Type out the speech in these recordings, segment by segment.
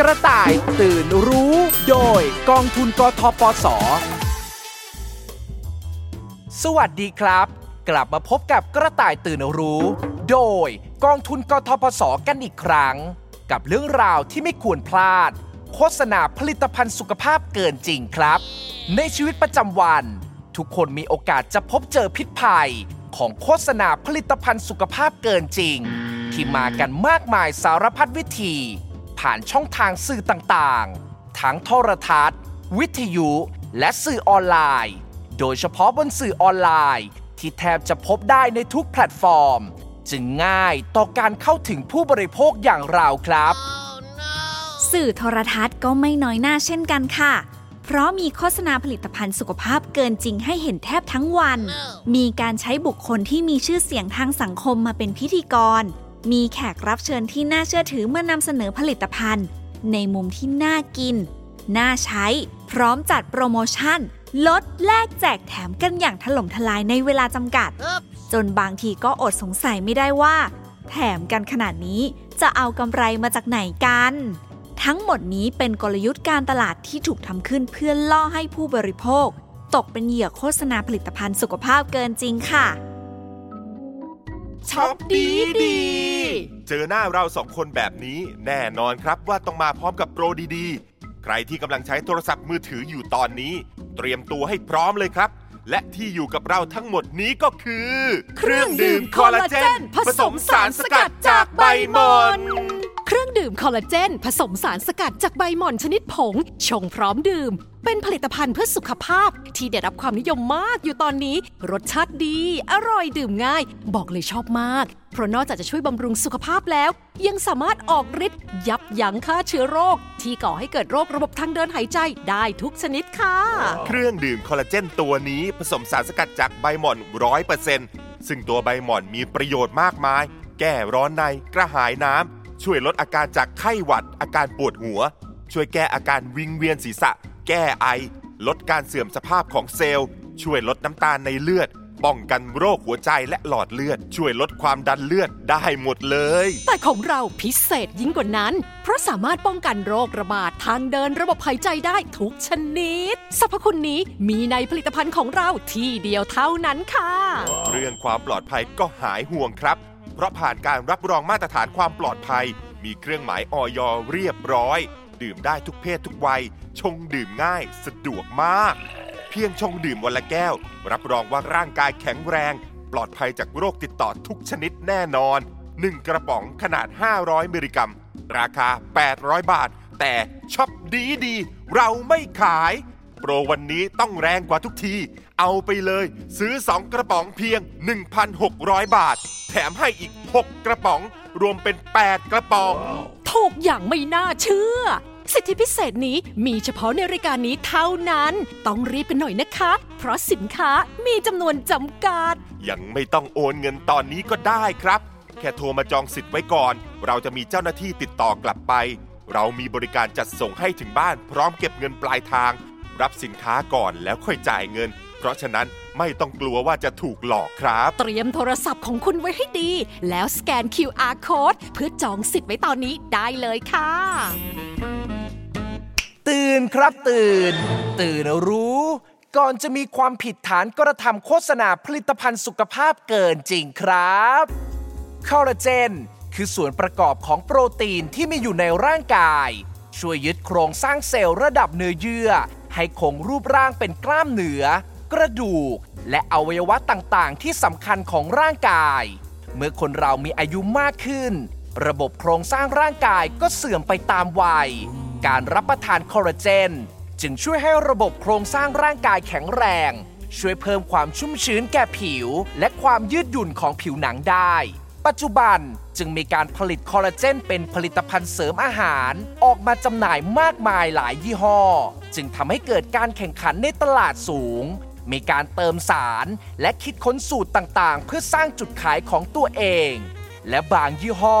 กระต่ายตื่นรู้ โดยกองทุนกทปส สวัสดีครับ กลับมาพบกับกระต่ายตื่นรู้ โดยกองทุนกทปสกันอีกครั้ง กับเรื่องราวที่ไม่ควรพลาด โฆษณาผลิตภัณฑ์สุขภาพเกินจริงครับ ในชีวิตประจำวัน ทุกคนมีโอกาสจะพบเจอพิษภัย ของโฆษณาผลิตภัณฑ์สุขภาพเกินจริง ที่มากันมากมายสารพัดวิธี ผ่านช่องทางสื่อต่างๆ ทั้งโทรทัศน์ วิทยุ และสื่อออนไลน์ โดยเฉพาะบนสื่อออนไลน์ ที่แทบจะพบได้ในทุกแพลตฟอร์ม จึงง่ายต่อการเข้าถึงผู้บริโภคอย่างเราครับสื่อโทรทัศน์ก็ไม่น้อยหน้าเช่นกันค่ะ เพราะมีโฆษณาผลิตภัณฑ์สุขภาพเกินจริงให้เห็นแทบทั้งวันมีการใช้บุคคลที่มีชื่อเสียงทางสังคมมาเป็นพิธีกร มีแขกรับเชิญที่น่าเชื่อถือมานำเสนอผลิตภัณฑ์ ในมุมที่น่ากิน น่าใช้ พร้อมจัดโปรโมชั่น ลดแลกแจกแถมกันอย่างถล่มทลายในเวลาจำกัด จนบางทีก็อดสงสัยไม่ได้ว่า แถมกันขนาดนี้จะเอากำไรมาจากไหนกัน ทั้งหมดนี้เป็นกลยุทธ์การตลาดที่ถูกทำขึ้นเพื่อล่อให้ผู้บริโภค ตกเป็นเหยื่อโฆษณาผลิตภัณฑ์สุขภาพเกินจริงค่ะ ช็อปดีดี เจอหน้าเราสองคนแบบนี้ แน่นอนครับว่าต้องมาพร้อมกับโปรดีๆ ใครที่กำลังใช้โทรศัพท์มือถืออยู่ตอนนี้ เตรียมตัวให้พร้อมเลยครับ และที่อยู่กับเราทั้งหมดนี้ก็คือ เครื่องดื่มคอลลาเจน ผสมสารสกัดจากใบหม่อน เครื่องดื่มคอลลาเจน ผสมสารสกัดจากใบหม่อนชนิดผง ชงพร้อมดื่ม เป็นผลิตภัณฑ์เพื่อสุขภาพที่ได้รับความนิยมมากอยู่ตอนนี้ รสชาติดี อร่อยดื่มง่าย บอกเลยชอบมาก เพราะนอกจากจะช่วยบำรุงสุขภาพแล้ว ยังสามารถออกฤทธิ์ยับยั้งฆ่าเชื้อโรค ที่ก่อให้เกิดโรคระบบทางเดินหายใจได้ทุกชนิดค่ะ เครื่องดื่มคอลลาเจนตัวนี้ผสมสารสกัดจากใบหม่อนร้อยเปอร์เซ็นต์ซึ่งตัวใบหม่อนมีประโยชน์มากมาย แก้ร้อนในกระหายน้ำ ช่วยลดอาการจากไข้หวัด อาการปวดหัว ช่วยแก้อาการวิงเวียนศีรษะ แก้ไอ ลดการเสื่อมสภาพของเซลล์ ช่วยลดน้ำตาลในเลือด ป้องกันโรคหัวใจและหลอดเลือด ช่วยลดความดันเลือดได้หมดเลย แต่ของเราพิเศษยิ่งกว่านั้น เพราะสามารถป้องกันโรคระบาดทางเดินระบบหายใจได้ทุกชนิดสรรพคุณนี้มีในผลิตภัณฑ์ของเราที่เดียวเท่านั้นค่ะ เรื่องความปลอดภัยก็หายห่วงครับ เพราะผ่านการรับรองมาตรฐานความปลอดภัย มีเครื่องหมายออยเรียบร้อย ดื่มได้ทุกเพศทุกวัย ชงดื่มง่าย สะดวกมาก เพียงชงดื่มวันละแก้ว รับรองว่าร่างกายแข็งแรง ปลอดภัยจากโรคติดต่อทุกชนิดแน่นอน 1 กระป๋องขนาด 500มิลลิกรัม ราคา 800 บาท แต่ช็อปดีดี เราไม่ขาย โปรวันนี้ต้องแรงกว่าทุกที เอาไปเลยซื้อ 2 กระป๋องเพียง 1,600 บาท แถมให้อีก 6 กระป๋อง รวมเป็น 8 กระป๋อง ถูกอย่างไม่น่าเชื่อ สิทธิพิเศษนี้มีเฉพาะในรายการนี้เท่านั้น ต้องรีบกันหน่อยนะคะ เพราะสินค้ามีจำนวนจำกัด ยังไม่ต้องโอนเงินตอนนี้ก็ได้ครับ แค่โทรมาจองสิทธิ์ไว้ก่อน เราจะมีเจ้าหน้าที่ติดต่อกลับไป เรามีบริการจัดส่งให้ถึงบ้านพร้อมเก็บเงินปลายทาง รับสินค้าก่อนแล้วค่อยจ่ายเงินเพ ราะฉะนั้นไม่ต้องกลัวว่าจะถูกหลอกครับ เตรียมโทรศัพท์ของคุณไว้ให้ดี แล้วสแกน QR code เพื่อจองสิทธิ์ไว้ตอนนี้ได้เลยค่ะ ตื่นครับตื่น ตื่นรู้ ก่อนจะมีความผิดฐานกระทำโฆษณาผลิตภัณฑ์สุขภาพเกินจริงครับคอลลาเจน คือส่วนประกอบของโปรตีนที่มีอยู่ในร่างกาย ช่วยยึดโครงสร้างเซลล์ระดับเนื้อเยื่อ ให้คงรูปร่างเป็นกล้ามเนื้อ กระดูก และอวัยวะต่างๆ ที่สำคัญของร่างกาย เมื่อคนเรามีอายุมากขึ้น ระบบโครงสร้างร่างกายก็เสื่อมไปตามวัย การรับประทานคอลลาเจน จึงช่วยให้ระบบโครงสร้างร่างกายแข็งแรง ช่วยเพิ่มความชุ่มชื้นแก่ผิว และความยืดหยุ่นของผิวหนังได้ ปัจจุบันจึงมีการผลิตคอลลาเจนเป็นผลิตภัณฑ์เสริมอาหาร ออกมาจำหน่ายมากมายหลายยี่ห้อ จึงทำให้เกิดการแข่งขันในตลาดสูง มีการเติมสารและคิดค้นสูตรต่างๆ เพื่อสร้างจุดขายของตัวเอง และบางยี่ห้อ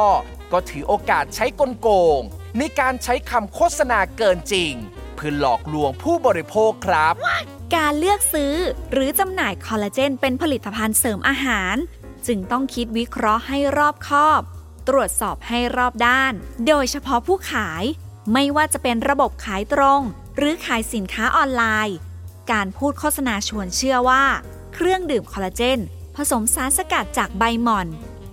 ก็ถือโอกาสใช้กลโกง ในการใช้คำโฆษณาเกินจริง เพื่อหลอกลวงผู้บริโภคครับ การเลือกซื้อหรือจำหน่ายคอลลาเจนเป็นผลิตภัณฑ์เสริมอาหาร จึงต้องคิดวิเคราะห์ให้รอบคอบ ตรวจสอบให้รอบด้าน โดยเฉพาะผู้ขาย ไม่ว่าจะเป็นระบบขายตรง หรือขายสินค้าออนไลน์ การพูดโฆษณาชวนเชื่อว่า เครื่องดื่มคอลลาเจน ผสมสารสกัดจากใบหม่อน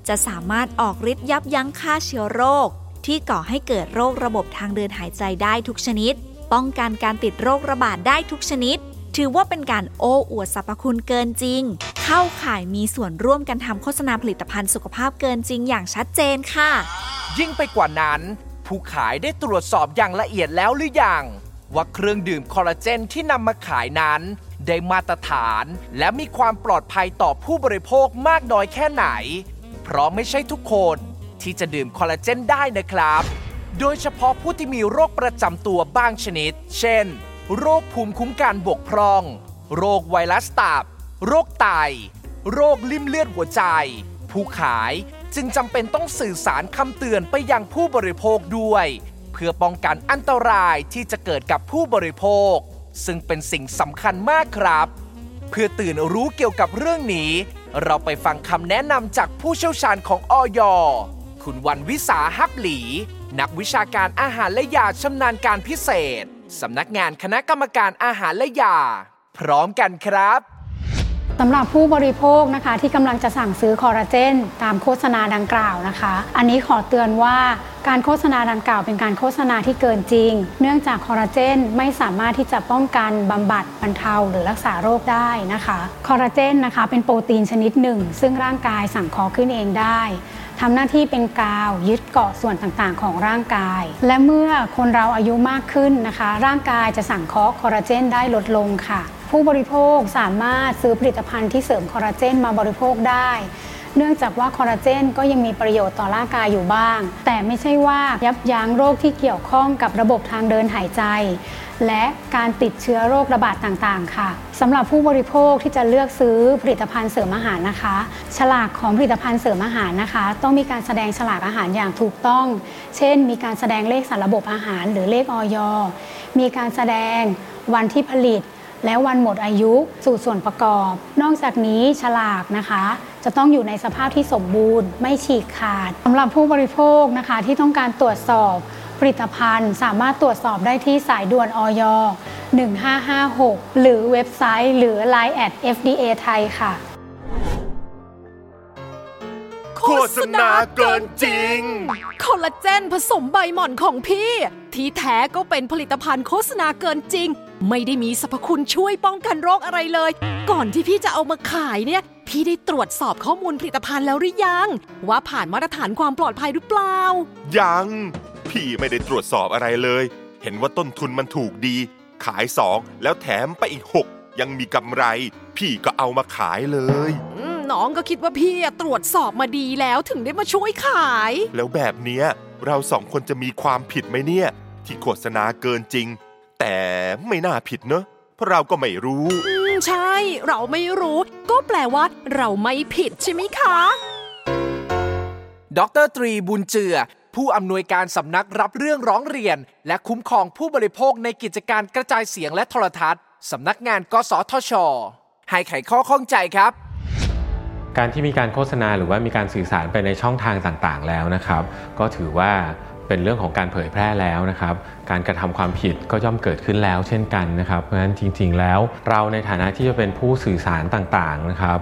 จะสามารถออกฤทธิ์ยับยั้งฆ่าเชื้อโรค ที่ก่อให้เกิดโรคระบบทางเดินหายใจได้ทุกชนิด ป้องกันการติดโรคระบาดได้ทุกชนิด ถือว่าเป็นการโอ้อวดสรรพคุณเกินจริง เข้าข่ายมีส่วนร่วมกันทำโฆษณาผลิตภัณฑ์สุขภาพเกินจริงอย่างชัดเจนค่ะ ยิ่งไปกว่านั้น ผู้ขายได้ตรวจสอบอย่างละเอียดแล้วหรือยัง ว่าเครื่องดื่มคอลลาเจนที่นำมาขายนั้น ได้มาตรฐานและมีความปลอดภัยต่อผู้บริโภคมากน้อยแค่ไหน เพราะไม่ใช่ทุกคนที่จะดื่มคอลลาเจนได้นะครับ โดยเฉพาะผู้ที่มีโรคประจำตัวบางชนิด เช่น โรคภูมิคุ้มกันบกพร่อง โรคไวรัสตับ โรคไต โรคลิ่มเลือดหัวใจ ผู้ขายจึงจำเป็นต้องสื่อสารคำเตือนไปยังผู้บริโภคด้วย พื่อป้องกันอันตรายที่จะเกิดกับผู้บริโภค ซึ่งเป็นสิ่งสำคัญมากครับ เพื่อตื่นรู้เกี่ยวกับเรื่องนี้ เราไปฟังคำแนะนำจากผู้เชี่ยวชาญของออยคุณวันวิสาฮับหลี นักวิชาการอาหารและยาชำนาญการพิเศษ สำนักงานคณะกรรมการอาหารและยา พร้อมกันครับ สำหรับผู้บริโภคนะคะที่กำลังจะสั่งซื้อคอลลาเจน ตามโฆษณาดังกล่าวนะคะ อันนี้ขอเตือนว่าการโฆษณาดังกล่าวเป็นการโฆษณาที่เกินจริง เนื่องจากคอลลาเจนไม่สามารถที่จะป้องกันบำบัดบรรเทาหรือรักษาโรคได้นะคะ คอลลาเจนนะคะเป็นโปรตีนชนิดหนึ่ง ซึ่งร่างกายสั่งเคอขึ้นเองได้ทำหน้าที่เป็นกาวยึดเกาะส่วนต่างๆ ของร่างกาย และเมื่อคนเราอายุมากขึ้นนะคะ ร่างกายจะสั่งเคาะคอลลาเจนได้ลดลงค่ะ ผู้บริโภคสามารถซื้อผลิตภัณฑ์ที่เสริมคอลลาเจนมาบริโภคได้ เนื่องจากว่าคอลลาเจนก็ยังมีประโยชน์ต่อร่างกายอยู่บ้าง แต่ไม่ใช่ว่ายับยั้งโรคที่เกี่ยวข้องกับระบบทางเดินหายใจ และการติดเชื้อโรคระบาดต่างๆ ค่ะสำหรับผู้บริโภคที่จะเลือกซื้อผลิตภัณฑ์เสริมอาหารนะคะ ฉลากของผลิตภัณฑ์เสริมอาหารนะคะ ต้องมีการแสดงฉลากอาหารอย่างถูกต้อง เช่น มีการแสดงเลขสารระบบอาหาร หรือเลขออยมีการแสดงวันที่ผลิต และวันหมดอายุสูตรส่วนประกอบ นอกจากนี้ฉลากนะคะ จะต้องอยู่ในสภาพที่สมบูรณ์ ไม่ฉีกขาดสำหรับผู้บริโภคนะคะที่ต้องการตรวจสอบผลิตภัณฑ์ สามารถตรวจสอบได้ที่สายด่วนออย1556 หรือเว็บไซต์ หรือ Line at FDA ไทยค่ะ โฆษณาเกินจริง คอลลาเจนผสมใบหม่อนของพี่ ที่แท้ก็เป็นผลิตภัณฑ์โฆษณาเกินจริง ไม่ได้มีสรรพคุณช่วยป้องกันโรคอะไรเลย ก่อนที่พี่จะเอามาขายเนี่ย พี่ได้ตรวจสอบข้อมูลผลิตภัณฑ์แล้วหรือยัง ว่าผ่านมาตรฐานความปลอดภัยหรือเปล่า ยัง พี่ไม่ได้ตรวจสอบอะไรเลย เห็นว่าต้นทุนมันถูกดี ขายสองแล้วแถมไปอีกหกยังมีกำไร พี่ก็เอามาขายเลยอืมน้องก็คิดว่าพี่อะตรวจสอบมาดีแล้วถึงได้มาช่วยขาย แล้วแบบเนี้ยเราสองคนจะมีความผิดไหมเนี่ย ที่โฆษณาเกินจริง แต่ไม่น่าผิดเนอะเพราะเราก็ไม่รู้อืมใช่ เราไม่รู้ ก็แปลว่า เราไม่ผิดใช่ไหมคะ ดรตรีบุญเจือ ผู้อำนวยการสำนักรับเรื่องร้องเรียน และคุ้มครองผู้บริโภคในกิจการกระจายเสียงและโทรทัศน์สำนักงานกสทช ให้ไขข้อข้องใจครับ การที่มีการโฆษณาหรือว่ามีการสื่อสารไปในช่องทางต่างๆแล้วนะครับ ก็ถือว่าเป็นเรื่องของการเผยแพร่แล้วนะครับ การกระทำความผิดก็ย่อมเกิดขึ้นแล้วเช่นกันนะครับ เพราะฉะนั้นจริง ๆ แล้ว เราในฐานะที่จะเป็นผู้สื่อสารต่างๆนะครับ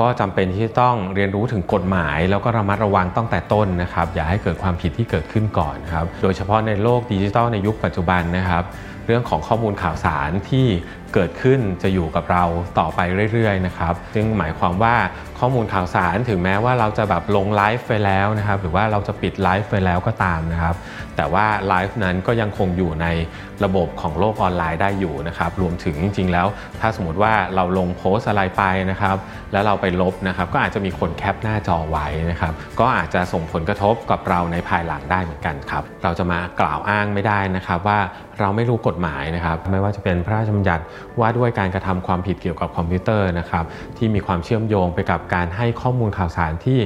ก็จำเป็นที่จะต้องเรียนรู้ถึงกฎหมาย แล้วก็ระมัดระวังตั้งแต่ต้นนะครับ อย่าให้เกิดความผิดที่เกิดขึ้นก่อนนครับ โดยเฉพาะในโลกดิจิทัลในยุคปัจจุบันนะครับ เรื่องของข้อมูลข่าวสารที่ เกิดขึ้นจะอยู่กับเราต่อไปเรื่อยๆนะครับซึ่งหมายความว่าข้อมูลข่าวสารถึงแม้ว่าเราจะแบบลงไลฟ์ไปแล้วนะครับหรือว่าเราจะปิดไลฟ์ไปแล้วก็ตามนะครับแต่ว่าไลฟ์นั้นก็ยังคงอยู่ในระบบของโลกออนไลน์ได้อยู่นะครับรวมถึงจริงๆแล้ว ถ้าสมมติว่าเราลงโพสต์อะไรไปนะครับแล้วเราไปลบนะครับก็อาจจะมีคนแคปหน้าจอไว้นะครับก็อาจจะส่งผลกระทบกับเราในภายหลังได้เหมือนกันครับเราจะมากล่าวอ้างไม่ได้นะครับว่าเราไม่รู้กฎหมายนะครับไม่ว่าจะเป็นพระราชบัญญัติว่าด้วยการกระทำความผิดเกี่ยวกับคอมพิวเตอร์นะครับที่มีความเชื่อมโยงไปกับการให้ข้อมูลข่าวสารที่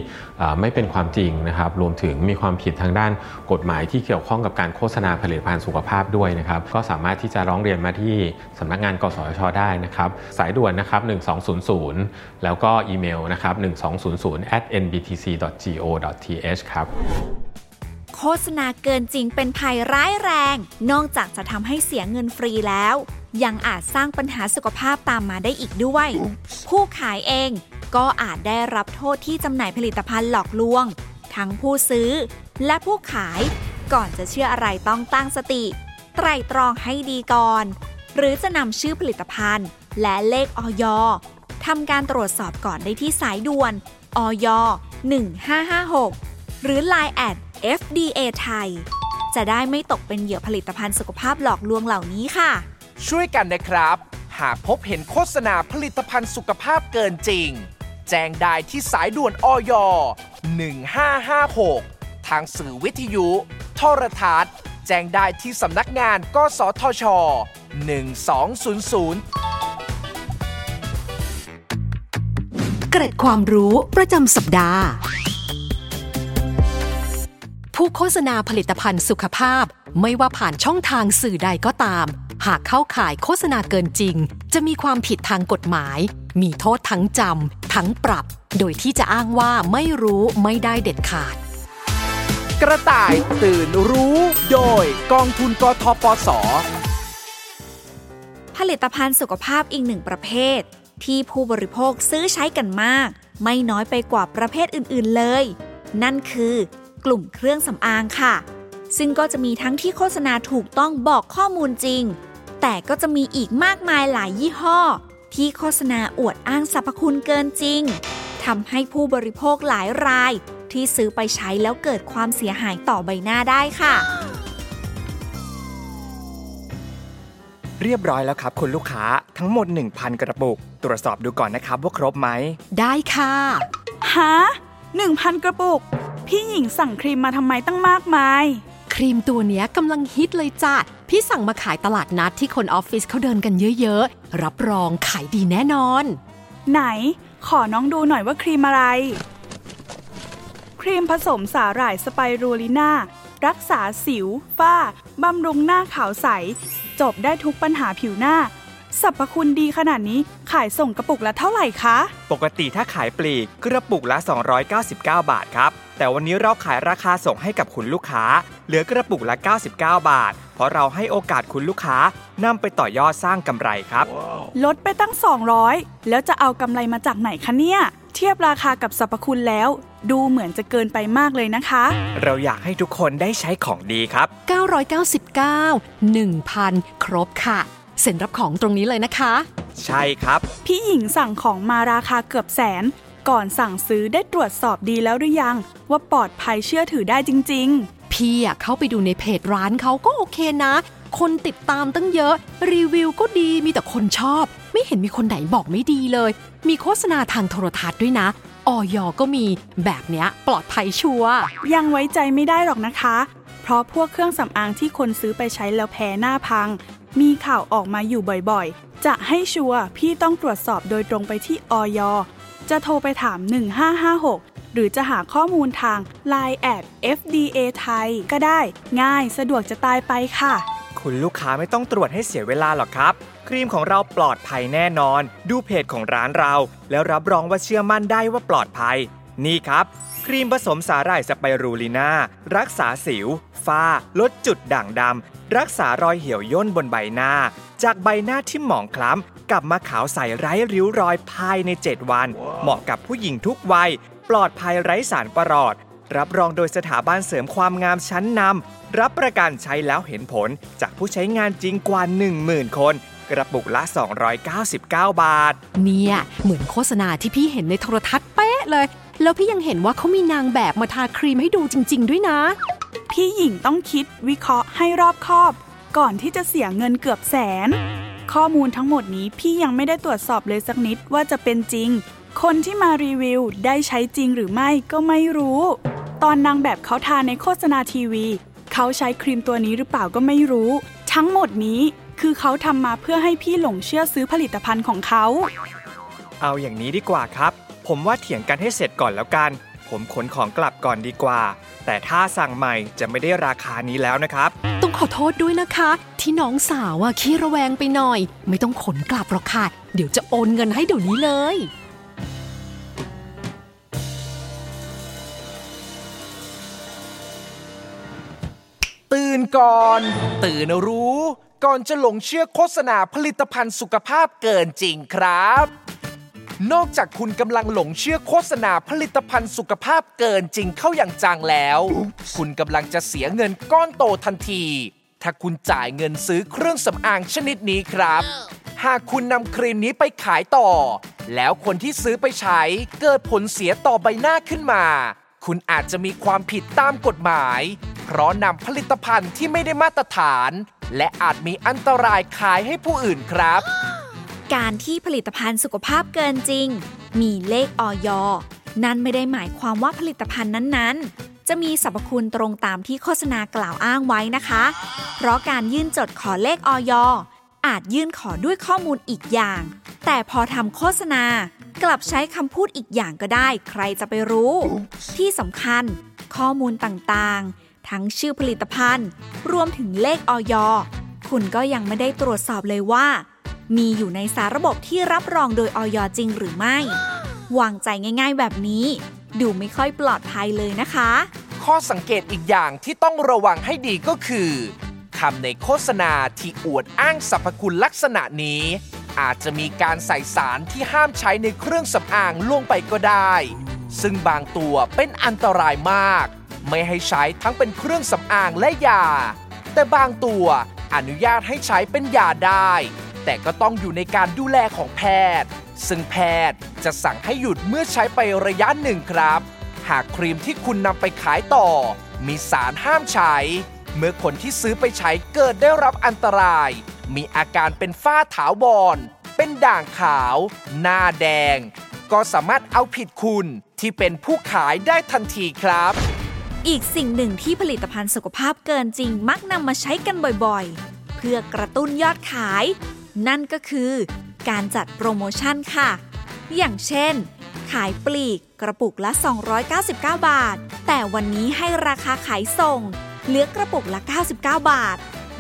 ไม่เป็นความจริงนะครับรวมถึงมีความผิดทางด้านกฎหมายที่เกี่ยวข้องกับการโฆษณาผลิตภัณฑ์สุขภาพด้วยนะครับก็สามารถที่จะร้องเรียนมาที่สำนักงานกสชได้นะครับสายด่วนนะครับ1200 แล้วก็อีเมลนะครับ1200 at nbtc.go.th ครับ โฆษณาเกินจริงเป็นภัยร้ายแรง นอกจากจะทำให้เสียเงินฟรีแล้ว ยังอาจสร้างปัญหาสุขภาพตามมาได้อีกด้วย ผู้ขายเองก็อาจได้รับโทษที่จำหน่ายผลิตภัณฑ์หลอกลวง ทั้งผู้ซื้อ และผู้ขาย ก่อนจะเชื่ออะไรต้องตั้งสติ ไตรตรองให้ดีก่อน หรือจะนำชื่อผลิตภัณฑ์ และเลขออยทำการตรวจสอบก่อนได้ที่สายด่วนออย1556 หรือ Line แอด FDA ไทย จะได้ไม่ตกเป็นเหยื่อผลิตภัณฑ์สุขภาพหลอกลวงเหล่านี้ค่ะ ช่วยกันนะครับ หากพบเห็นโฆษณาผลิตภัณฑ์สุขภาพเกินจริง แจ้งได้ที่สายด่วนออย1556 ทางสื่อวิทยุ โทรทัศน์ แจ้งได้ที่สำนักงานกสทช 1200เกร็ดความรู้ประจำสัปดาห์ ผู้โฆษณาผลิตภัณฑ์สุขภาพ ไม่ว่าผ่านช่องทางสื่อใดก็ตาม หากเข้าข่ายโฆษณาเกินจริง จะมีความผิดทางกฎหมาย มีโทษทั้งจำ ทั้งปรับ โดยที่จะอ้างว่าไม่รู้ไม่ได้เด็ดขาด กระต่ายตื่นรู้ โดยกองทุนกทปส ผลิตภัณฑ์สุขภาพอีกหนึ่งประเภท ที่ผู้บริโภคซื้อใช้กันมาก ไม่น้อยไปกว่าประเภทอื่น ๆเลย นั่นคือ กลุ่มเครื่องสำอางค่ะ ซึ่งก็จะมีทั้งที่โฆษณาถูกต้องบอกข้อมูลจริง แต่ก็จะมีอีกมากมายหลายยี่ห้อ ที่โฆษณาอวดอ้างสรรพคุณเกินจริงทำให้ผู้บริโภคหลายราย ที่ซื้อไปใช้แล้วเกิดความเสียหายต่อใบหน้าได้ค่ะ เรียบร้อยแล้วครับคุณลูกค้าทั้งหมด 1,000 กระปุก ตรวจสอบดูก่อนนะครับว่าครบไหม ได้ค่ะฮะหนึ่งพันกระปุก พี่หญิงสั่งครีมมาทำไมตั้งมากมาย ครีมตัวเนี้ยกำลังฮิตเลยจ้ะ พี่สั่งมาขายตลาดนัดที่คนออฟฟิศเขาเดินกันเยอะๆ รับรองขายดีแน่นอน ไหน ขอน้องดูหน่อยว่าครีมอะไร ครีมผสมสาหร่ายสไปรูลิน่ารักษาสิว ฝ้า บำรุงหน้าขาวใส จบได้ทุกปัญหาผิวหน้า สรรพคุณดีขนาดนี้ขายส่งกระปุกละเท่าไหร่คะ ปกติถ้าขายปลีกกระปุกละ 299 บาทครับ แต่วันนี้เราขายราคาส่งให้กับคุณลูกค้า เหลือกระปุกละ 99 บาท เพราะเราให้โอกาสคุณลูกค้านำไปต่อยอดสร้างกำไรครับ ลดไปตั้ง 200 แล้วจะเอากำไรมาจากไหนคะเนี่ย เทียบราคากับสรรพคุณแล้ว ดูเหมือนจะเกินไปมากเลยนะคะ เราอยากให้ทุกคนได้ใช้ของดีครับ 999 1,000 ครบค่ะ เซ็นรับของตรงนี้เลยนะคะ ใช่ครับ พี่หญิงสั่งของมาราคาเกือบแสน ก่อนสั่งซื้อได้ตรวจสอบดีแล้วหรือยัง ว่าปลอดภัยเชื่อถือได้จริงพี่อะเข้าไปดูในเพจร้านเขาก็โอเคนะ คนติดตามตั้งเยอะ รีวิวก็ดีมีแต่คนชอบ ไม่เห็นมีคนไหนบอกไม่ดีเลย มีโฆษณาทางโทรทัศน์ด้วยนะออยก็มีแบบเนี้ยปลอดภัยชัวร์ๆยังไว้ใจไม่ได้หรอกนะคะ เพราะพวกเครื่องสำอางที่คนซื้อไปใช้แล้วแพ้หน้าพัง มีข่าวออกมาอยู่บ่อยๆ จะให้ชัวร์พี่ต้องตรวจสอบโดยตรงไปที่ออย จะโทรไปถาม 1556 หรือจะหาข้อมูลทาง Line แอด FDA ไทยก็ได้ ง่ายสะดวกจะตายไปค่ะ คุณลูกค้าไม่ต้องตรวจให้เสียเวลาหรอกครับ ครีมของเราปลอดภัยแน่นอน ดูเพจของร้านเรา แล้วรับรองว่าเชื่อมั่นได้ว่าปลอดภัย นี่ครับ ครีมผสมสาหร่ายสไปรูลิน่า รักษาสิว ฝ้า ลดจุดด่างดำ รักษารอยเหี่ยวย่นบนใบหน้า จากใบหน้าที่หมองคล้ำกลับมาขาวใสไร้ริ้วรอยภายใน 7 วันเหมาะกับผู้หญิงทุกวัย ปลอดภัยไร้สารประหลอด รับรองโดยสถาบันเสริมความงามชั้นนำรับประกันใช้แล้วเห็นผล จากผู้ใช้งานจริงกว่า 10,000 คนกระปุกละ 299 บาท เนี่ย เหมือนโฆษณาที่พี่เห็นในโทรทัศน์เป๊ะเลย แล้วพี่ยังเห็นว่าเขามีนางแบบมาทาครีมให้ดูจริง ๆ ด้วยนะ พี่หญิงต้องคิดวิเคราะห์ให้รอบคอบ ก่อนที่จะเสียเงินเกือบแสน ข้อมูลทั้งหมดนี้พี่ยังไม่ได้ตรวจสอบเลยสักนิดว่าจะเป็นจริง คนที่มารีวิวได้ใช้จริงหรือไม่ก็ไม่รู้ ตอนนางแบบเขาทาในโฆษณาทีวี เขาใช้ครีมตัวนี้หรือเปล่าก็ไม่รู้ ทั้งหมดนี้คือเขาทำมาเพื่อให้พี่หลงเชื่อซื้อผลิตภัณฑ์ของเขา เอาอย่างนี้ดีกว่าครับ ผมว่าเถียงกันให้เสร็จก่อนแล้วกัน ผมขนของกลับก่อนดีกว่า แต่ถ้าสั่งใหม่จะไม่ได้ราคานี้แล้วนะครับ ต้องขอโทษด้วยนะคะ ที่น้องสาวอะขี้ระแวงไปหน่อย ไม่ต้องขนกลับหรอกค่ะ เดี๋ยวจะโอนเงินให้เดี๋ยวนี้เลยผนก่อน ตื่นรู้ ก่อนจะหลงเชื่อโฆษณาผลิตภัณฑ์สุขภาพเกินจริงครับ นอกจากคุณกำลังหลงเชื่อโฆษณาผลิตภัณฑ์สุขภาพเกินจริงเข้าอย่างจังแล้ว คุณกำลังจะเสียเงินก้อนโตทันที ถ้าคุณจ่ายเงินซื้อเครื่องสำอางชนิดนี้ครับ หากคุณนำครีมนี้ไปขายต่อ แล้วคนที่ซื้อไปใช้เกิดผลเสียต่อใบหน้าขึ้นมา คุณอาจจะมีความผิดตามกฎหมาย เพราะนำผลิตภัณฑ์ที่ไม่ได้มาตรฐาน และอาจมีอันตรายขายให้ผู้อื่นครับ การที่ผลิตภัณฑ์สุขภาพเกินจริง มีเลขออยนั่นไม่ได้หมายความว่าผลิตภัณฑ์นั้นๆ จะมีสรรพคุณตรงตามที่โฆษณากล่าวอ้างไว้นะคะ เพราะการยื่นจดขอเลขออยอาจยื่นขอด้วยข้อมูลอีกอย่าง แต่พอทำโฆษณากลับใช้คำพูดอีกอย่างก็ได้ ใครจะไปรู้ ที่สำคัญ ข้อมูลต่างๆ ทั้งชื่อผลิตภัณฑ์ รวมถึงเลขออยคุณก็ยังไม่ได้ตรวจสอบเลยว่า มีอยู่ในสาระบบที่รับรองโดยออยจริงหรือไม่ วางใจง่าย ๆ แบบนี้ ดูไม่ค่อยปลอดภัยเลยนะคะ ข้อสังเกตอีกอย่างที่ต้องระวังให้ดีก็คือคำในโฆษณาที่อวดอ้างสรรพคุณลักษณะนี้ อาจจะมีการใส่สารที่ห้ามใช้ในเครื่องสำอางล่วงไปก็ได้ ซึ่งบางตัวเป็นอันตรายมาก ไม่ให้ใช้ทั้งเป็นเครื่องสำอางและยา แต่บางตัวอนุญาตให้ใช้เป็นยาได้ แต่ก็ต้องอยู่ในการดูแลของแพทย์ ซึ่งแพทย์จะสั่งให้หยุดเมื่อใช้ไประยะหนึ่งครับ หากครีมที่คุณนำไปขายต่อ มีสารห้ามใช้ เมื่อคนที่ซื้อไปใช้เกิดได้รับอันตราย มีอาการเป็นฝ้าถาวร เป็นด่างขาว หน้าแดง ก็สามารถเอาผิดคุณที่เป็นผู้ขายได้ทันทีครับ อีกสิ่งหนึ่งที่ผลิตภัณฑ์สุขภาพเกินจริงมักนำมาใช้กันบ่อยๆ เพื่อกระตุ้นยอดขาย นั่นก็คือการจัดโปรโมชั่นค่ะ อย่างเช่น ขายปลีกกระปุกละ 299 บาท แต่วันนี้ให้ราคาขายส่ง เหลือกระปุกละ 99 บาท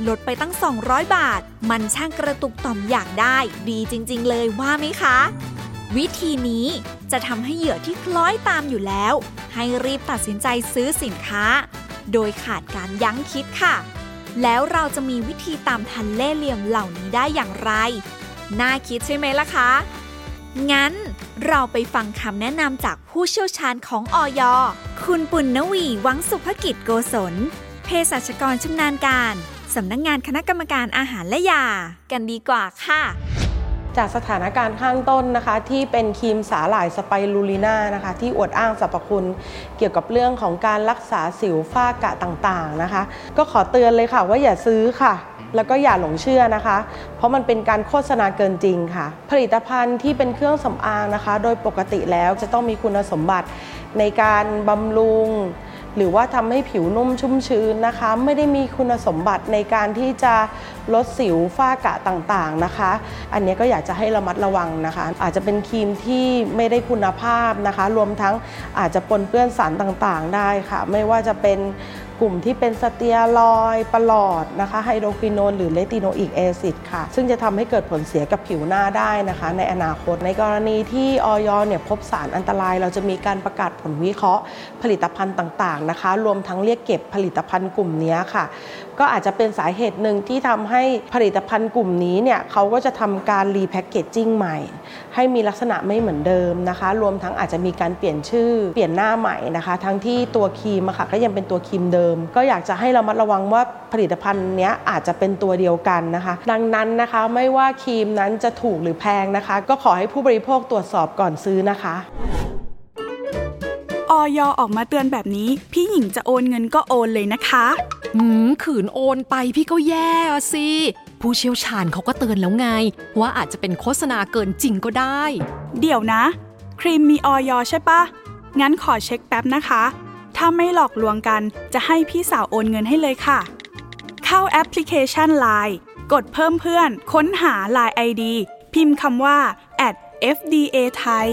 ลดไปตั้ง 200 บาท มันช่างกระตุกต่อมอยากได้ ดีจริง ๆ เลยว่าไหมคะ วิธีนี้จะทำให้เหยื่อที่คล้อยตามอยู่แล้ว ให้รีบตัดสินใจซื้อสินค้า โดยขาดการยั้งคิดค่ะ แล้วเราจะมีวิธีตามทันเล่เหลี่ยมเหล่านี้ได้อย่างไร น่าคิดใช่ไหมล่ะคะ งั้นเราไปฟังคำแนะนำจากผู้เชี่ยวชาญของออยคุณปุณณวีวังสุภกิจโกศลเภสัชกรชำนาญการ สำนักงงานคณะกรรมการอาหารและยา กันดีกว่าค่ะ จากสถานการณ์ข้างต้นนะคะ ที่เป็นครีมสาหร่ายสไปรูลิน่านะคะ ที่อวดอ้างสรรพคุณ เกี่ยวกับเรื่องของการรักษาสิวฝ้ากระต่างๆนะคะ ก็ขอเตือนเลยค่ะว่าอย่าซื้อค่ะ แล้วก็อย่าหลงเชื่อนะคะ เพราะมันเป็นการโฆษณาเกินจริงค่ะ ผลิตภัณฑ์ที่เป็นเครื่องสำอางนะคะ โดยปกติแล้วจะต้องมีคุณสมบัติในการบำรุง หรือว่าทำให้ผิวนุ่มชุ่มชื้นนะคะ ไม่ได้มีคุณสมบัติในการที่จะลดสิวฝ้ากระต่างๆนะคะ อันนี้ก็อยากจะให้ระมัดระวังนะคะ อาจจะเป็นครีมที่ไม่ได้คุณภาพนะคะ รวมทั้งอาจจะปนเปื้อนสารต่างๆได้ค่ะ ไม่ว่าจะเป็น กลุ่มที่เป็นสเตียรอยด์ ปรอทนะคะ hydroquinone หรือ retinoic acid ค่ะ ซึ่งจะทำให้เกิดผลเสียกับผิวหน้าได้นะคะ ในอนาคต ในกรณีที่อย.เนี่ยพบสารอันตราย เราจะมีการประกาศผลวิเคราะห์ผลิตภัณฑ์ต่างๆนะคะ รวมทั้งเรียกเก็บผลิตภัณฑ์กลุ่มนี้ค่ะ ก็อาจจะเป็นสาเหตุหนึ่งที่ทำให้ผลิตภัณฑ์กลุ่มนี้เนี่ยเขาก็จะทำการ repackaging ใหม่ ให้มีลักษณะไม่เหมือนเดิมนะคะ รวมทั้งอาจจะมีการเปลี่ยนชื่อ เปลี่ยนหน้าใหม่นะคะ ทั้งที่ตัวครีมอะค่ะก็ยังเป็นตัวครีมเดิม ก็อยากจะให้ระมัดระวังว่าผลิตภัณฑ์เนี้ยอาจจะเป็นตัวเดียวกันนะคะ ดังนั้นนะคะไม่ว่าครีมนั้นจะถูกหรือแพงนะคะ ก็ขอให้ผู้บริโภคตรวจสอบก่อนซื้อนะคะ ออยออกมาเตือนแบบนี้ พี่หญิงจะโอนเงินก็โอนเลยนะคะหืมขืนโอนไปพี่ก็แย่อะสิผู้เชี่ยวชาญเขาก็เตือนแล้วไง ว่าอาจจะเป็นโฆษณาเกินจริงก็ได้ เดี๋ยวนะ ครีมมีออยใช่ปะงั้นขอเช็คแป๊บนะคะ ถ้าไม่หลอกลวงกันจะให้พี่สาวโอนเงินให้เลยค่ะ เข้าแอปพลิเคชัน Line กดเพิ่มเพื่อน ค้นหา Line ID พิมพ์คำว่า @fda ไทย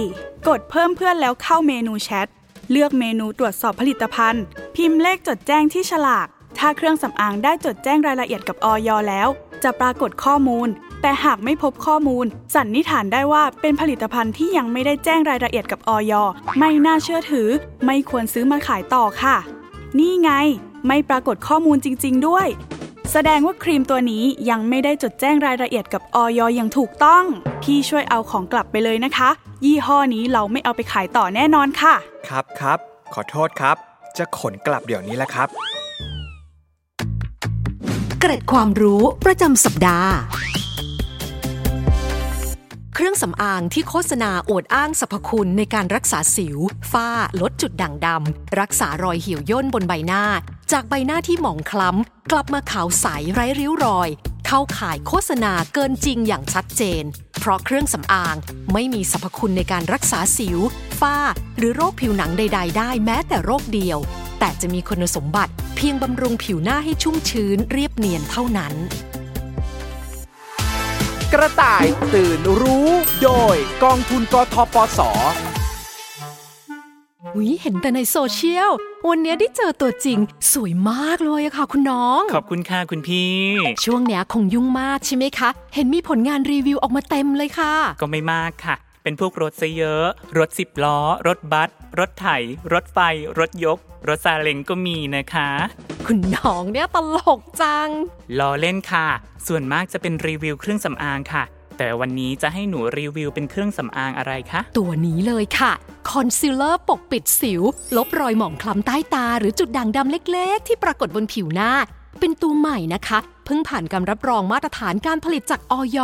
กดเพิ่มเพื่อนแล้วเข้าเมนูแชท เลือกเมนูตรวจสอบผลิตภัณฑ์ พิมพ์เลขจดแจ้งที่ฉลาก ถ้าเครื่องสำอางได้จดแจ้งรายละเอียดกับออยแล้ว จะปรากฏข้อมูล แต่หากไม่พบข้อมูล สันนิษฐานได้ว่าเป็นผลิตภัณฑ์ที่ยังไม่ได้แจ้งรายละเอียดกับออยไม่น่าเชื่อถือ ไม่ควรซื้อมาขายต่อค่ะ นี่ไง ไม่ปรากฏข้อมูลจริง ๆ ด้วย แสดงว่าครีมตัวนี้ยังไม่ได้จดแจ้งรายละเอียดกับออยอย่างถูกต้อง พี่ช่วยเอาของกลับไปเลยนะคะ ยี่ห้อนี้เราไม่เอาไปขายต่อแน่นอนค่ะ ครับครับ ขอโทษครับ จะขนกลับเดี๋ยวนี้แหละครับ เกร็ดความรู้ประจำสัปดาห์ เครื่องสำอางที่โฆษณาอวดอ้างสรรพคุณในการรักษาสิว ฝ้า ลดจุดด่างดำ รักษารอยเหี่ยวย่นบนใบหน้า จากใบหน้าที่หมองคล้ำ กลับมาขาวใสไร้ริ้วรอย เข้าข่ายโฆษณาเกินจริงอย่างชัดเจน เพราะเครื่องสำอางไม่มีสรรพคุณในการรักษาสิว ฝ้า หรือโรคผิวหนังใด ๆ ได้แม้แต่โรคเดียว แต่จะมีคุณสมบัติ เพียงบำรุงผิวหน้าให้ชุ่มชื้นเรียบเนียนเท่านั้น กระต่ายตื่นรู้ โดยกองทุนกทปสวิเห็นแต่ในโซเชียล วันนี้ได้เจอตัวจริง สวยมากเลยอะค่ะคุณน้อง ขอบคุณค่ะคุณพี่ ช่วงเนี้ยคงยุ่งมากใช่ไหมคะ เห็นมีผลงานรีวิวออกมาเต็มเลยค่ะ ก็ไม่มากค่ะ เป็นพวกรถซะเยอะ รถสิบล้อ รถบัส รถไถ รถไฟ รถยก รถซาเล้งก็มีนะคะ คุณน้องเนี่ยตลกจัง ล้อเล่นค่ะ ส่วนมากจะเป็นรีวิวเครื่องสำอางค่ะ แต่วันนี้จะให้หนูรีวิวเป็นเครื่องสำอางอะไรคะ ตัวนี้เลยค่ะ คอนซีลเลอร์ปกปิดสิว ลบรอยหมองคล้ำใต้ตา หรือจุดด่างดำเล็ก ๆ ที่ปรากฏบนผิวหน้า เป็นตัวใหม่นะคะ เพิ่งผ่านการรับรองมาตรฐานการผลิตจากอย.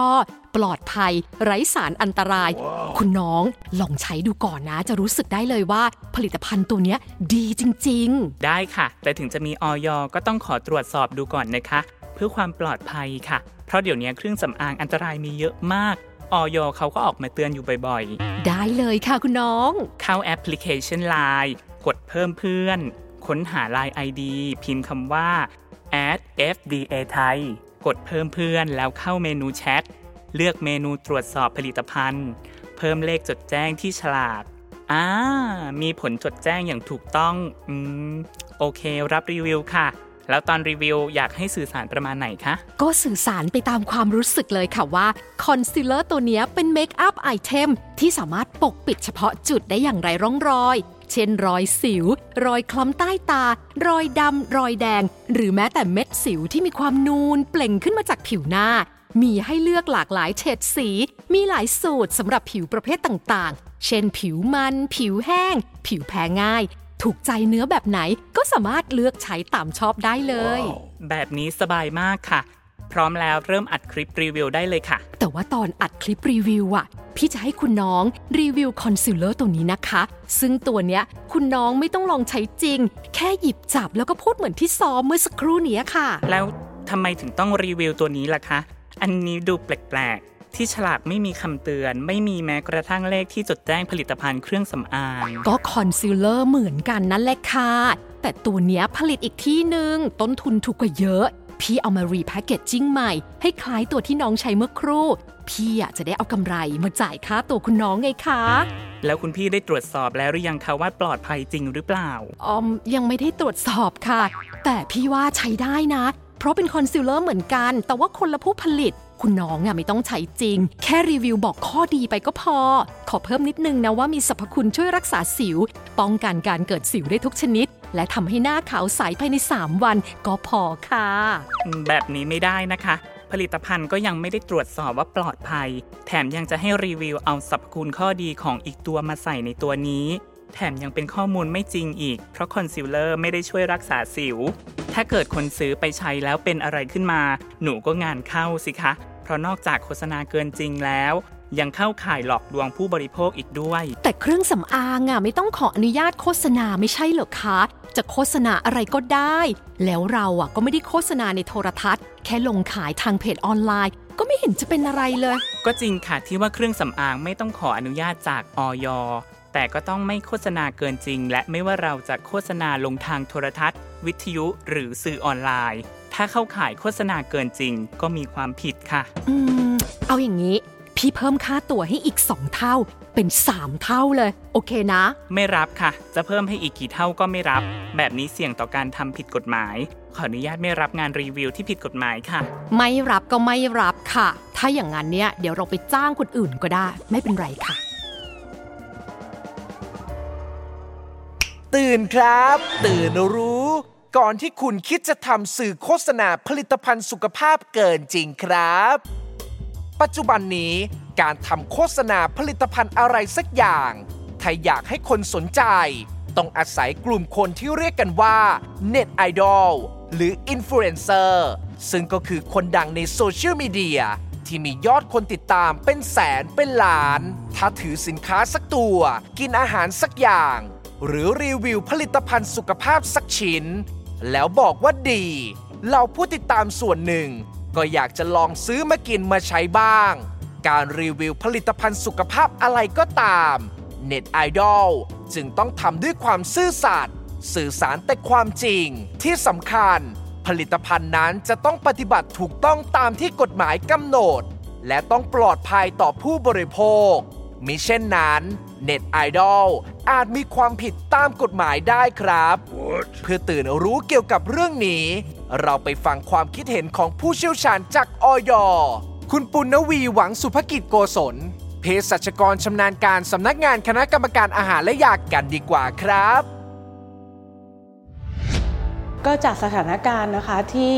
ปลอดภัย ไร้สารอันตรายคุณน้องลองใช้ดูก่อนนะ จะรู้สึกได้เลยว่าผลิตภัณฑ์ตัวเนี้ยดีจริง ๆ ได้ค่ะ แต่ถึงจะมีอย. ก็ต้องขอตรวจสอบดูก่อนนะคะ เพื่อความปลอดภัยค่ะ เพราะเดี๋ยวนี้เครื่องสำอางอันตรายมีเยอะมากออยเขาก็ออกมาเตือนอยู่บ่อยได้เลยค่ะคุณน้องๆเข้าแอปพลิเคชัน Line กดเพิ่มเพื่อน ค้นหา Line ID พิมพ์คำว่า add fda ไทยกดเพิ่มเพื่อนแล้วเข้าเมนูแชท เลือกเมนูตรวจสอบผลิตภัณฑ์ เพิ่มเลขจดแจ้งที่ฉลากอ่ามีผลจดแจ้งอย่างถูกต้อง อืม โอเค รับรีวิวค่ะ แล้วตอนรีวิวอยากให้สื่อสารประมาณไหนคะ ก็สื่อสารไปตามความรู้สึกเลยค่ะว่าคอนซีลเลอร์ตัวนี้เป็น makeup item ที่สามารถปกปิดเฉพาะจุดได้อย่างไร้ร่องรอย เช่นรอยสิว รอยคล้ำใต้ตา รอยดำ รอยแดง หรือแม้แต่เม็ดสิวที่มีความนูนเปล่งขึ้นมาจากผิวหน้า มีให้เลือกหลากหลายเฉดสี มีหลายสูตรสำหรับผิวประเภทต่างๆ เช่น ผิวมัน ผิวแห้ง ผิวแพ้ง่ายถูกใจเนื้อแบบไหนก็สามารถเลือกใช้ตามชอบได้เลยแบบนี้สบายมากค่ะ พร้อมแล้วเริ่มอัดคลิปรีวิวได้เลยค่ะ แต่ว่าตอนอัดคลิปรีวิวอะพี่จะให้คุณน้องรีวิวคอนซีลเลอร์ตัวนี้นะคะ ซึ่งตัวเนี้ยคุณน้องไม่ต้องลองใช้จริง แค่หยิบจับแล้วก็พูดเหมือนที่ซ้อมเมื่อสักครู่นี้ค่ะ แล้วทำไมถึงต้องรีวิวตัวนี้ล่ะคะ อันนี้ดูแปลกๆที่ฉลากไม่มีคำเตือน ไม่มีแม้กระทั่งเลขที่จดแจ้งผลิตภัณฑ์เครื่องสำอางก็คอนซีลเลอร์เหมือนกันนั่นแหละค่ะ แต่ตัวเนี้ยผลิตอีกที่หนึ่งต้นทุนถูกกว่าเยอะ พี่เอามา repackaging ใหม่ ให้คล้ายตัวที่น้องใช้เมื่อครู่ พี่อะจะได้เอากำไรมาจ่ายค่าตัวคุณน้องไงคะ แล้วคุณพี่ได้ตรวจสอบแล้วหรือยังคะว่าปลอดภัยจริงหรือเปล่าอืมยังไม่ได้ตรวจสอบค่ะ แต่พี่ว่าใช้ได้นะ เพราะเป็นคอนซีลเลอร์เหมือนกัน แต่ว่าคนละผู้ผลิต คุณน้องอะไม่ต้องใช้จริง แค่รีวิวบอกข้อดีไปก็พอ ขอเพิ่มนิดนึงนะว่ามีสรรพคุณช่วยรักษาสิว ป้องกันการเกิดสิวได้ทุกชนิด และทำให้หน้าขาวใสภายใน 3 วันก็พอค่ะ แบบนี้ไม่ได้นะคะ ผลิตภัณฑ์ก็ยังไม่ได้ตรวจสอบว่าปลอดภัย แถมยังจะให้รีวิวเอาสรรพคุณข้อดีของอีกตัวมาใส่ในตัวนี้ แถมยังเป็นข้อมูลไม่จริงอีก เพราะคอนซีลเลอร์ไม่ได้ช่วยรักษาสิว ถ้าเกิดคนซื้อไปใช้แล้วเป็นอะไรขึ้นมา หนูก็งานเข้าสิคะ เพราะนอกจากโฆษณาเกินจริงแล้ว ยังเข้าข่ายหลอกลวงผู้บริโภคอีกด้วย แต่เครื่องสำอางอะไม่ต้องขออนุญาตโฆษณาไม่ใช่เหรอคะ จะโฆษณาอะไรก็ได้ แล้วเราอะก็ไม่ได้โฆษณาในโทรทัศน์ แค่ลงขายทางเพจออนไลน์ ก็ไม่เห็นจะเป็นอะไรเลย ก็จริงค่ะที่ว่าเครื่องสำอางไม่ต้องขออนุญาตจากออยแต่ก็ต้องไม่โฆษณาเกินจริง และไม่ว่าเราจะโฆษณาลงทางโทรทัศน์ วิทยุหรือสื่อออนไลน์ ถ้าเข้าข่ายโฆษณาเกินจริง ก็มีความผิดค่ะ อืม เอาอย่างนี้ พี่เพิ่มค่าตัวให้อีก2เท่า เป็น3เท่าเลย โอเคนะ ไม่รับค่ะ จะเพิ่มให้อีกกี่เท่าก็ไม่รับ แบบนี้เสี่ยงต่อการทำผิดกฎหมาย ขออนุญาตไม่รับงานรีวิวที่ผิดกฎหมายค่ะ ไม่รับก็ไม่รับค่ะ ถ้าอย่างนั้นเนี่ยเดี๋ยวเราไปจ้างคนอื่นก็ได้ ไม่เป็นไรค่ะ ตื่นครับ ตื่นรู้ ก่อนที่คุณคิดจะทำสื่อโฆษณาผลิตภัณฑ์สุขภาพเกินจริงครับ ปัจจุบันนี้การทำโฆษณาผลิตภัณฑ์อะไรสักอย่างถ้าอยากให้คนสนใจ ต้องอาศัยกลุ่มคนที่เรียกกันว่าเน็ตไอดอลหรืออินฟลูเอนเซอร์ซึ่งก็คือคนดังในโซเชียลมีเดียที่มียอดคนติดตามเป็นแสนเป็นล้าน ถ้าถือสินค้าสักตัว กินอาหารสักอย่าง หรือรีวิวผลิตภัณฑ์สุขภาพสักชิ้น แล้วบอกว่าดี เราผู้ติดตามส่วนหนึ่ง ก็อยากจะลองซื้อมากินมาใช้บ้าง การรีวิวผลิตภัณฑ์สุขภาพอะไรก็ตามเน็ตไอดอลจึงต้องทำด้วยความซื่อสัตย์สื่อสารแต่ความจริง ที่สำคัญ ผลิตภัณฑ์นั้นจะต้องปฏิบัติถูกต้องตามที่กฎหมายกำหนด และต้องปลอดภัยต่อผู้บริโภคมิเช่นนั้นเน็ตไอดอลอาจมีความผิดตามกฎหมายได้ครับเพื่อตื่นรู้เกี่ยวกับเรื่องนี้ เราไปฟังความคิดเห็นของผู้เชี่ยวชาญจากออยคุณปุณณวีหวังสุภกิจโกศลเภสัชกรชำนาญการสำนักงานคณะกรรมการอาหารและยากันดีกว่าครับ ก็จากสถานการณ์นะคะที่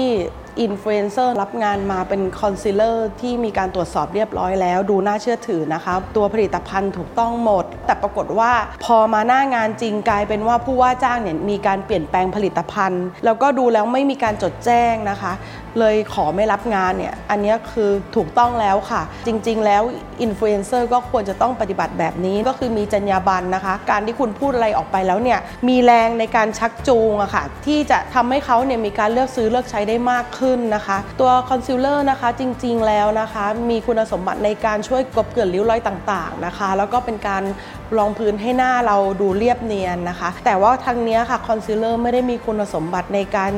อินฟลูเอนเซอร์รับงานมาเป็นคอนซีลเลอร์ที่มีการตรวจสอบเรียบร้อยแล้ว ดูน่าเชื่อถือนะคะ ตัวผลิตภัณฑ์ถูกต้องหมด แต่ปรากฏว่าพอมาหน้างานจริงกลายเป็นว่าผู้ว่าจ้างเนี่ยมีการเปลี่ยนแปลงผลิตภัณฑ์ แล้วก็ดูแล้วไม่มีการจดแจ้งนะคะ เลยขอไม่รับงานเนี่ย อันนี้คือถูกต้องแล้วค่ะ จริงๆ แล้วอินฟลูเอนเซอร์ก็ควรจะต้องปฏิบัติแบบนี้ก็คือมีจรรยาบรรณนะคะ การที่คุณพูดอะไรออกไปแล้วเนี่ย มีแรงในการชักจูงอะค่ะ ที่จะทำให้เขาเนี่ยมีการเลือกซื้อเลือกใช้ได้มากขึ้นนะคะ ตัวคอนซีลเลอร์นะคะจริงๆ แล้วนะคะ มีคุณสมบัติในการช่วยกบเกลื่อนริ้วรอยต่างๆนะคะ แล้วก็เป็นการ รองพื้นให้หน้าเราดูเรียบเนียนนะคะ แต่ว่าทางนี้ค่ะคอนซีลเลอร์ไม่ได้มีคุณสมบัติในการ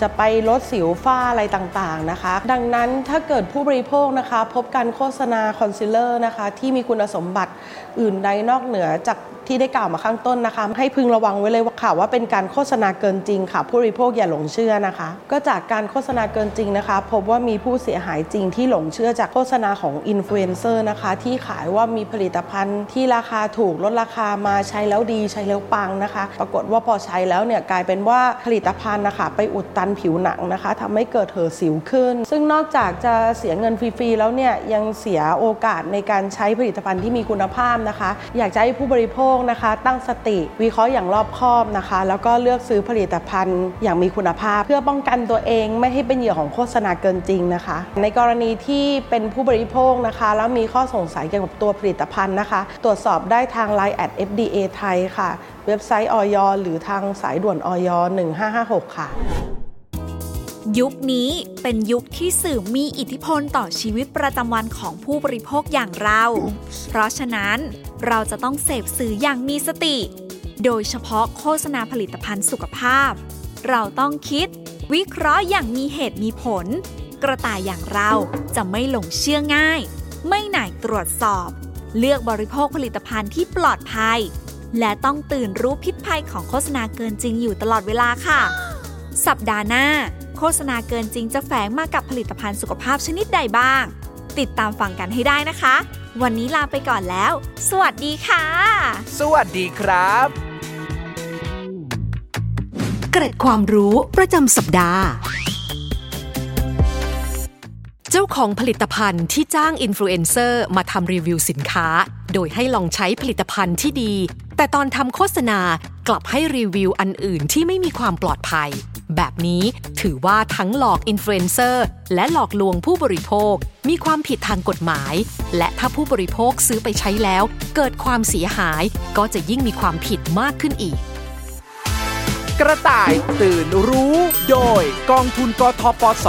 จะไปลดสิวฝ้าอะไรต่างๆนะคะ ดังนั้นถ้าเกิดผู้บริโภคนะคะ พบการโฆษณาคอนซีลเลอร์นะคะ ที่มีคุณสมบัติ อื่นใดนอกเหนือจากที่ได้กล่าวมาข้างต้นนะคะ ให้พึงระวังไว้เลยว่าค่ะว่าเป็นการโฆษณาเกินจริงค่ะ ผู้บริโภคอย่าหลงเชื่อนะคะ ก็จากการโฆษณาเกินจริงนะคะ พบว่ามีผู้เสียหายจริงที่หลงเชื่อจากโฆษณาของอินฟลูเอนเซอร์นะคะ ที่ขายว่ามีผลิตภัณฑ์ที่ราคาถูกลดราคามาใช้แล้วดีใช้แล้วปังนะคะ ปรากฏว่าพอใช้แล้วเนี่ยกลายเป็นว่าผลิตภัณฑ์นะคะ ไปอุดตันผิวหนังนะคะทำให้เกิดเหอสิวขึ้น ซึ่งนอกจากจะเสียเงินฟรีๆแล้วเนี่ยยังเสียโอกาสในการใช้ผลิตภัณฑ์ที่มีคุณภาพนะคะ อยากจะให้ผู้บริโภคนะคะ ตั้งสติวิเคราะห์อย่างรอบคอบนะคะ แล้วก็เลือกซื้อผลิตภัณฑ์อย่างมีคุณภาพ เพื่อป้องกันตัวเองไม่ให้เป็นเหยื่อของโฆษณาเกินจริงนะคะ ในกรณีที่เป็นผู้บริโภคนะคะ แล้วมีข้อสงสัยเกี่ยวกับตัวผลิตภัณฑ์นะคะ ตรวจสอบได้ทาง Line at FDA ไทยค่ะ เว็บไซต์ออยหรือทางสายด่วนออย1556 ค่ะ ยุคนี้เป็นยุคที่สื่อมีอิทธิพลต่อชีวิตประจำวันของผู้บริโภคอย่างเรา เพราะฉะนั้นเราจะต้องเสพสื่ออย่างมีสติ โดยเฉพาะโฆษณาผลิตภัณฑ์สุขภาพ เราต้องคิด วิเคราะห์อย่างมีเหตุมีผล กระต่ายอย่างเราจะไม่หลงเชื่อง่าย ไม่หน่ายตรวจสอบ เลือกบริโภคผลิตภัณฑ์ที่ปลอดภัย และต้องตื่นรู้พิษภัยของโฆษณาเกินจริงอยู่ตลอดเวลาค่ะ สัปดาห์หน้า โฆษณาเกินจริงจะแฝงมากับผลิตภัณฑ์สุขภาพชนิดใดบ้าง ติดตามฟังกันให้ได้นะคะ วันนี้ลาไปก่อนแล้ว สวัสดีค่ะ สวัสดีครับ เกร็ดความรู้ประจำสัปดาห์ เจ้าของผลิตภัณฑ์ที่จ้างอินฟลูเอนเซอร์มาทำรีวิวสินค้า โดยให้ลองใช้ผลิตภัณฑ์ที่ดี แต่ตอนทำโฆษณากลับให้รีวิวอันอื่นที่ไม่มีความปลอดภัย แบบนี้ถือว่าทั้งหลอกอินฟลูเอนเซอร์และหลอกลวงผู้บริโภค มีความผิดทางกฎหมาย และถ้าผู้บริโภคซื้อไปใช้แล้ว เกิดความเสียหายก็จะยิ่งมีความผิดมากขึ้นอีก กระต่ายตื่นรู้ โดยกองทุนกทปส